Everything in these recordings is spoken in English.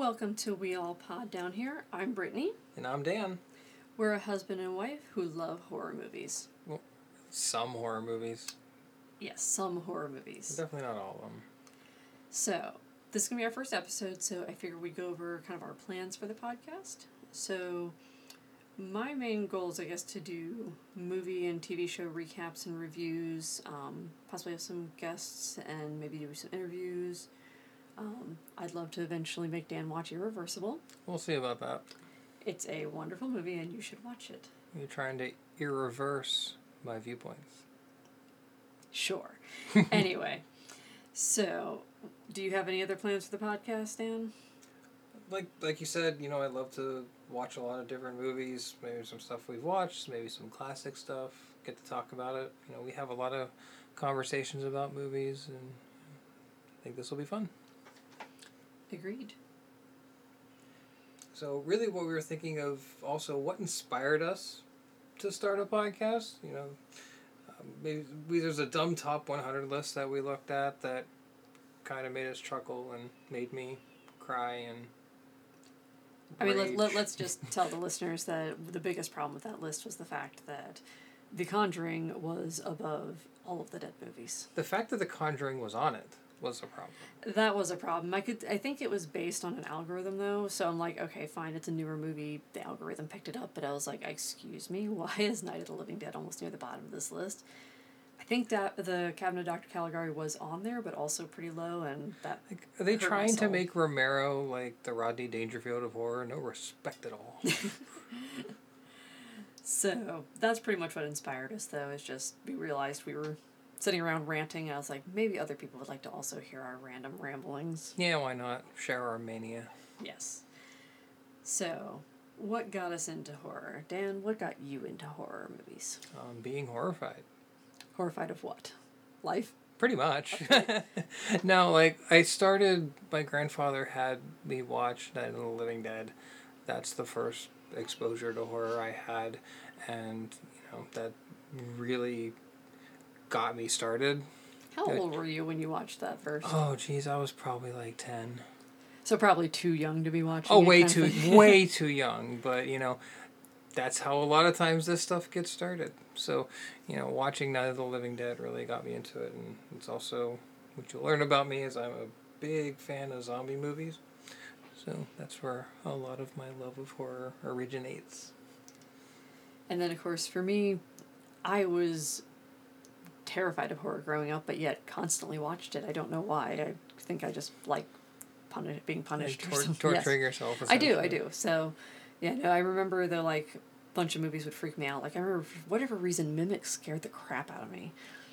Welcome to We All Pod Down Here. I'm Brittany. And I'm Dan. We're a husband and wife who love horror movies. Some horror movies. Yes, some horror movies. Definitely not all of them. So, this is going to be our first episode, so I figured we'd go over kind of our plans for the podcast. So, my main goal is, I guess, to do movie and TV show recaps and reviews, um, possibly have some guests and maybe do some interviews. Um, I'd love to eventually make Dan watch Irreversible. We'll see about that. It's a wonderful movie and you should watch it. You're trying to irreverse my viewpoints. Sure. anyway, so do you have any other plans for the podcast, Dan? Like like you said, you know, I love to watch a lot of different movies. Maybe some stuff we've watched, maybe some classic stuff. Get to talk about it. You know, we have a lot of conversations about movies, and I think this will be fun. Agreed. So really, what we were thinking of also what inspired us to start a podcast. You know, um, maybe we, there's a dumb top 100 list that we looked at that kind of made us chuckle and made me cry and. I mean, let, let, let's just tell the listeners that the biggest problem with that list was the fact that The Conjuring was above all of the Dead movies. The fact that The Conjuring was on it was a problem. That was a problem. I could I think it was based on an algorithm though, so I'm like, okay, fine, it's a newer movie. The algorithm picked it up, but I was like, excuse me, why is Night of the Living Dead almost near the bottom of this list? I think that the Cabinet of Dr. Caligari was on there, but also pretty low, and that Like, are they trying to make Romero like the Rodney Dangerfield of horror? No respect at all. So that's pretty much what inspired us, though. Is just we realized we were sitting around ranting, I was like, maybe other people would like to also hear our random ramblings. yeah, why not share our mania? Yes. So, what got us into horror, Dan? What got you into horror movies? Um, being horrified. Horrified of what? Life. Pretty much. no, like I started. My grandfather had me watch Night of the Living Dead. That's the first exposure to horror I had, and you know that really got me started. How old were you when you watched that first? Oh, geez, I was probably like ten. So probably too young to be watching. Oh, way too, way too young. But you know, that's how a lot of times this stuff gets started. So, you know, watching Night of the Living Dead really got me into it, and it's also what you'll learn about me is I'm a big fan of zombie movies. So that's where a lot of my love of horror originates. And then, of course, for me, I was terrified of horror growing up, but yet constantly watched it. I don't know why. I think I just like punish, being punished. Like or tor- something. Yes. torturing yourself. I do, I do. So, yeah, no, I remember the like bunch of movies would freak me out. Like I remember for whatever reason, Mimic scared the crap out of me.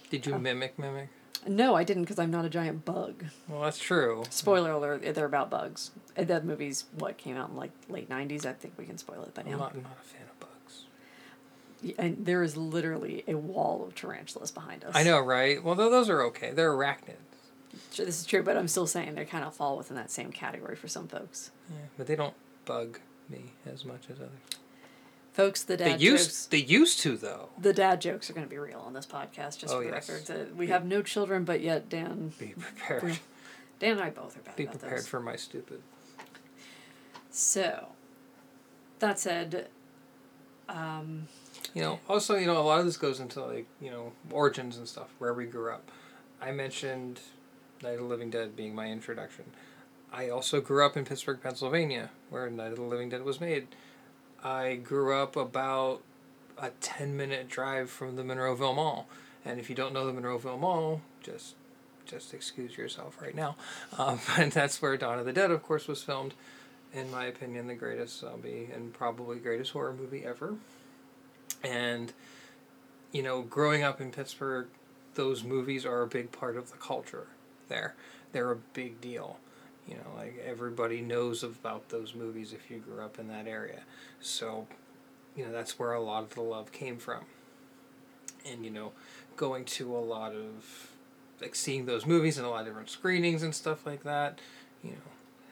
Did you Oh. mimic mimic? No, I didn't because I'm not a giant bug. Well, that's true. Spoiler alert: they're about bugs. Uh, and That movie's what came out in like late '90s. I think we can spoil it by now. I'm not, not a fan. And there is literally a wall of tarantulas behind us. I know, right? Well, those are okay. They're arachnids. Sure, This is true, but I'm still saying they kind of fall within that same category for some folks. Yeah, but they don't bug me as much as others. Folks, the They dad used jokes. they used to though. The dad jokes are going to be real on this podcast, just Oh, for the yes. record. We have no children, but yet Dan, Be prepared. Dan and I both are bad Be prepared those. for my stupid. So, that said, um, You know, also, you know, a lot of this goes into like, you know, origins and stuff, where we grew up. I mentioned Night of the Living Dead being my introduction. I also grew up in Pittsburgh, Pennsylvania, where Night of the Living Dead was made. I grew up about a 10 minute drive from the Monroeville Mall. And if you don't know the Monroeville Mall, just just excuse yourself right now. Um, and that's where Dawn of the Dead, of course, was filmed. In my opinion, the greatest zombie and probably greatest horror movie ever. And, you know, growing up in Pittsburgh, those movies are a big part of the culture there. They're a big deal. You know, like everybody knows about those movies if you grew up in that area. So, you know, that's where a lot of the love came from. And, you know, going to a lot of, like, seeing those movies and a lot of different screenings and stuff like that, you know,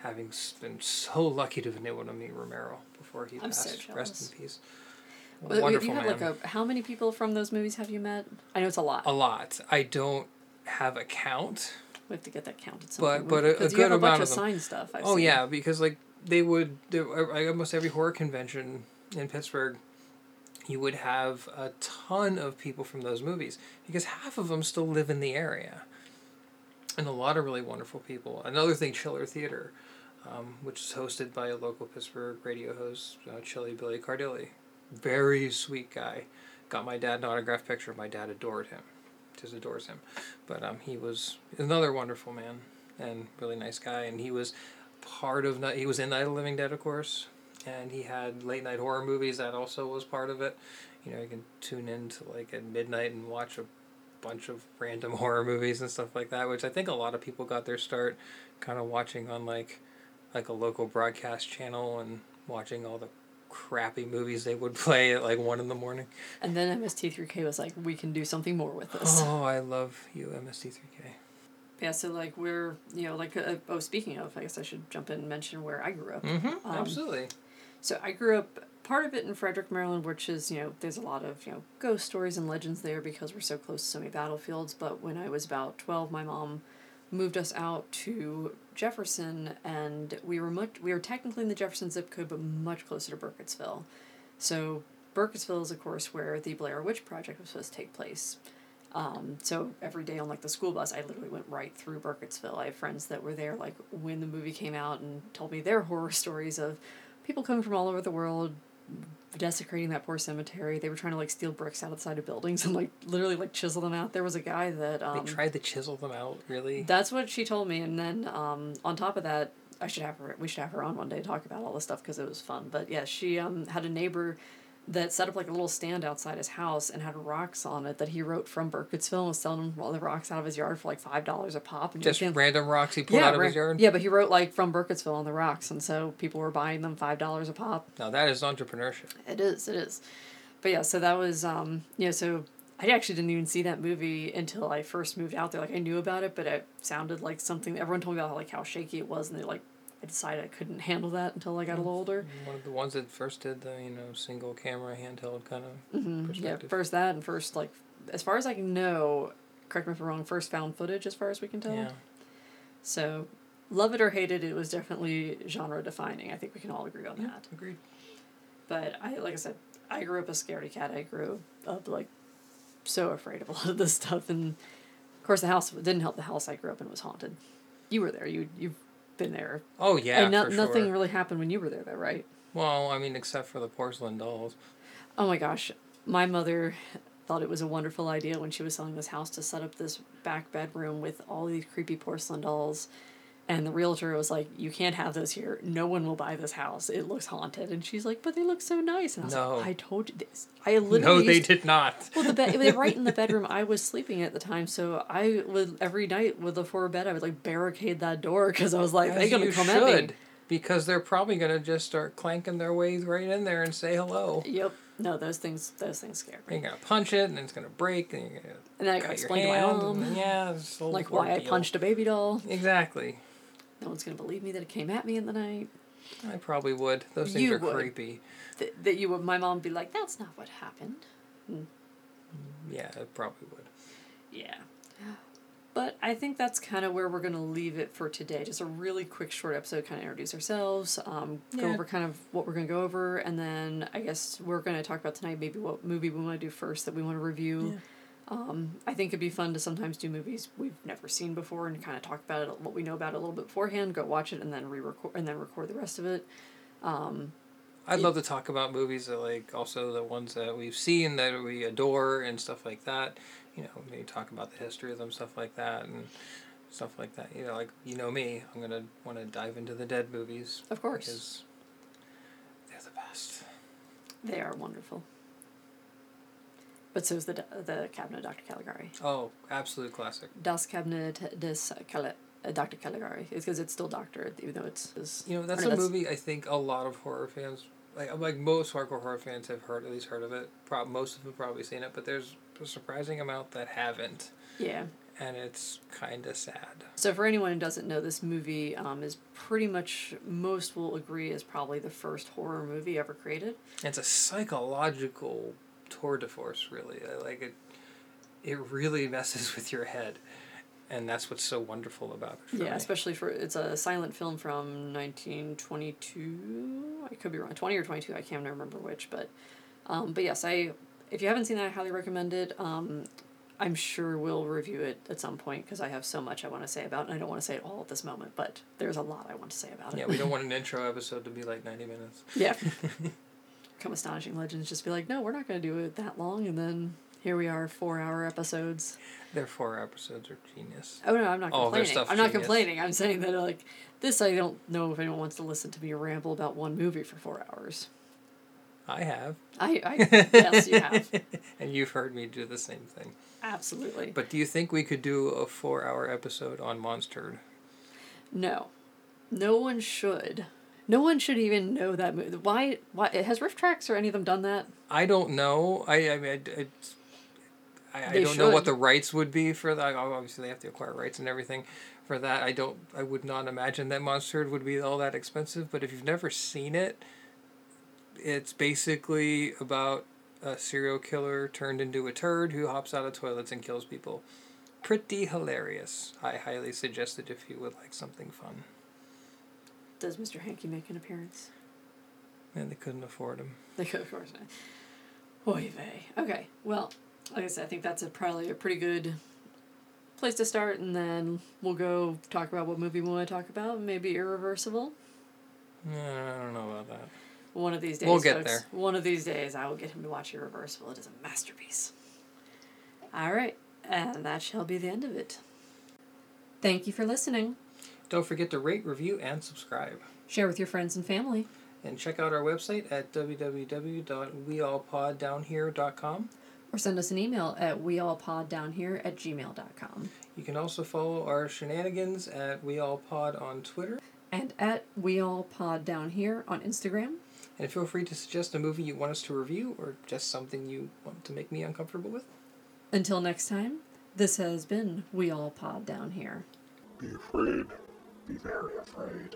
having been so lucky to have been able to meet Romero before he I'm passed. jealous. Rest in peace. Wonderful you have man. like a how many people from those movies have you met? I know it's a lot. a lot. I don't have a count. We have to get that counted. some But- but a- a good a amount of of signed stuff. I've oh seen. yeah, because like they would almost every horror convention in Pittsburgh you would have a ton of people from those movies because half of them still live in the area and a lot of really wonderful people another thing chiller theater um, which is hosted by a local pittsburgh radio host uh, Chilly Billy Cardille very sweet guy. Got my dad an autograph picture. My dad adored him. Just adores him. But um, he was another wonderful man and really nice guy. And he was part of he was in Night of Living Dead, of course, and he had late night horror movies that also was part of it. You know, you can tune in to like at midnight and watch a bunch of random horror movies and stuff like that, which I think a lot of people got their start kind of watching on like like a local broadcast channel and watching all the crappy movies they would play at like one in the morning. And then MST3K was like, we can do something more with this. Oh, I love you, MST3K. Yeah, so like we're you know like uh, oh speaking of, I guess I should jump in and mention where I grew up. Mm-hmm. Um, Absolutely. So I grew up part of it in Frederick, Maryland, which is you know there's a lot of you know ghost stories and legends there because we're so close to so many battlefields. But when I was about twelve, my mom moved us out to Jefferson, and we were much we were technically in the Jefferson zip code, but much closer to Burkittsville. So Burkittsville is of course where the Blair Witch Project was supposed to take place. Um, so every day on like the school bus, I literally went right through Burkittsville. I have friends that were there like when the movie came out and told me their horror stories of people coming from all over the world desecrating that poor cemetery. They were trying to like steal bricks out of the side of buildings and like literally like chisel them out. There was a guy that um, they tried to chisel them out, really. that's what she told me, and then um, on top of that, I should have her. We should have her on one day to talk about all this stuff because it was fun. But yeah, she um, had a neighbor that set up like a little stand outside his house and had rocks on it that he wrote from Burkittsville and was selling all the rocks out of his yard for like five dollars a pop. And Just random rocks he pulled yeah, out of ra- his yard. yeah, but he wrote like from Burkittsville on the rocks, and so people were buying them five dollars a pop. Now that is entrepreneurship. It is, it is. But yeah, so that was um you know, so I actually didn't even see that movie until I first moved out there. Like I knew about it, but it sounded like something everyone told me about like how shaky it was and they like I decided I couldn't handle that until I got a little older. One of the ones that first did the you know single camera handheld kind of hmm Yeah, first that and first like as far as I can know, correct me if I'm wrong, first found footage as far as we can tell. yeah. So love it or hate it, it was definitely genre defining. I think we can all agree on Yeah, that. agreed. But I like I said, I grew up a scaredy cat. I grew up like so afraid of a lot of this stuff, and of course the house didn't help. The house I grew up in was haunted. You were there. You you've been there. Oh yeah, and no, nothing sure. really happened when you were there, though, right? Well, I mean, except for the porcelain dolls. Oh my gosh, my mother thought it was a wonderful idea when she was selling this house to set up this back bedroom with all these creepy porcelain dolls. And the realtor was like, "You can't have those here. No one will buy this house. It looks haunted." And she's like, "But they look so nice." And I was No. like, "I told you this. I literally No, they did not. Well, the bed they were right in the bedroom I was sleeping at the time, so I would every night with the four bed I would like barricade that door because I was like, they're gonna come should, at me. because they're probably gonna just start clanking their way right in there and say hello. Yep. No, those things those things scare me. You're gonna punch it, and it's gonna break, and you're gonna And then I cut gotta your explain to my mom and yeah, it's a like why I ordeal. punched a baby doll. Exactly. No one's gonna believe me that it came at me in the night. I probably would. Those things You are would. creepy. Th- that you would my mom would be like, That's not what happened. Yeah, it probably would. Yeah. But I think that's kind of where we're going to leave it for today. Just a really quick, short episode, kind of introduce ourselves, um, go over kind of what we're going to go over, and then I guess we're going to talk about tonight maybe what movie we want to do first that we want to review. Um, I think it'd be fun to sometimes do movies we've never seen before and kind of talk about it, what we know about it a little bit beforehand, go watch it, and then re-record and then record the rest of it. Um, I'd love to talk about movies that like also the ones that we've seen that we adore and stuff like that. You know, maybe talk about the history of them, stuff like that, and stuff like that. You know, like you know me, I'm gonna want to dive into the Dead movies of course, because they're the best. they are wonderful. But so is the the Cabinet of Dr. Caligari. Oh, absolute classic. Das Cabinet des Cali- uh, Dr. Caligari. It's because it's still Doctor, even though it's. it's You know, that's a no, movie I think a lot of horror fans, like like most hardcore horror fans, have heard at least heard of it. Prob- most of them have probably seen it, but there's a surprising amount that haven't, Yeah. and it's kind of sad. So for anyone who doesn't know, this movie um, is pretty much most will agree is probably the first horror movie ever created. It's a psychological tour de force, really. I like it. It really messes with your head, and that's what's so wonderful about it. Yeah, me. especially for it's a silent film from 1922. I could be wrong, 20 or 22. I can't remember which, but um, but yes, I if you haven't seen that, I highly recommend it. Um, I'm sure we'll review it at some point because I have so much I want to say about it, and I don't want to say it all at this moment, but there's a lot I want to say about it. Yeah, we don't want an intro episode to be like ninety minutes. Yeah. Come astonishing legends, just be like, no, we're not going to do it that long, and then here we are, four hour episodes. Their four episodes are genius. Oh no, I'm not All complaining. I'm not genius. complaining. I'm saying that like this, I don't know if anyone wants to listen to me ramble about one movie for four hours. I have, I, I yes, you have and you've heard me do the same thing. absolutely. But do you think we could do a four-hour episode on Monster? No, no one should. No one should even know that movie. Why? Why has RiffTrax or any of them done that? I don't know. I I mean, I, it's- I, I don't know what the rights would be for that. Obviously, they have to acquire rights and everything for that. I don't. I would not imagine that Monster would be all that expensive. But if you've never seen it, it's basically about a serial killer turned into a turd who hops out of toilets and kills people. Pretty hilarious. I highly suggest it if you would like something fun. Does Mr. Hanky make an appearance? And they couldn't afford him. They could, of course not. Oy vey. Okay, well, like I said, I think that's a, probably a pretty good place to start, and then we'll go talk about what movie we want to talk about. Maybe Irreversible. Yeah, I don't know about that. One of these days, We'll get folks. there. One of these days, I will get him to watch Irreversible. It is a masterpiece. All right, and that shall be the end of it. Thank you for listening. Don't forget to rate, review, and subscribe. Share with your friends and family, And check out our website at www.weallpoddownhere.com. or send us an email at weallpoddownhere at gmail.com. You can also follow our shenanigans at weallpod on Twitter. and at We All Pod Down Here on Instagram. And feel free to suggest a movie you want us to review or just something you want to make me uncomfortable with. Until next time, this has been We All Pod Down Here. Be afraid. Be very afraid.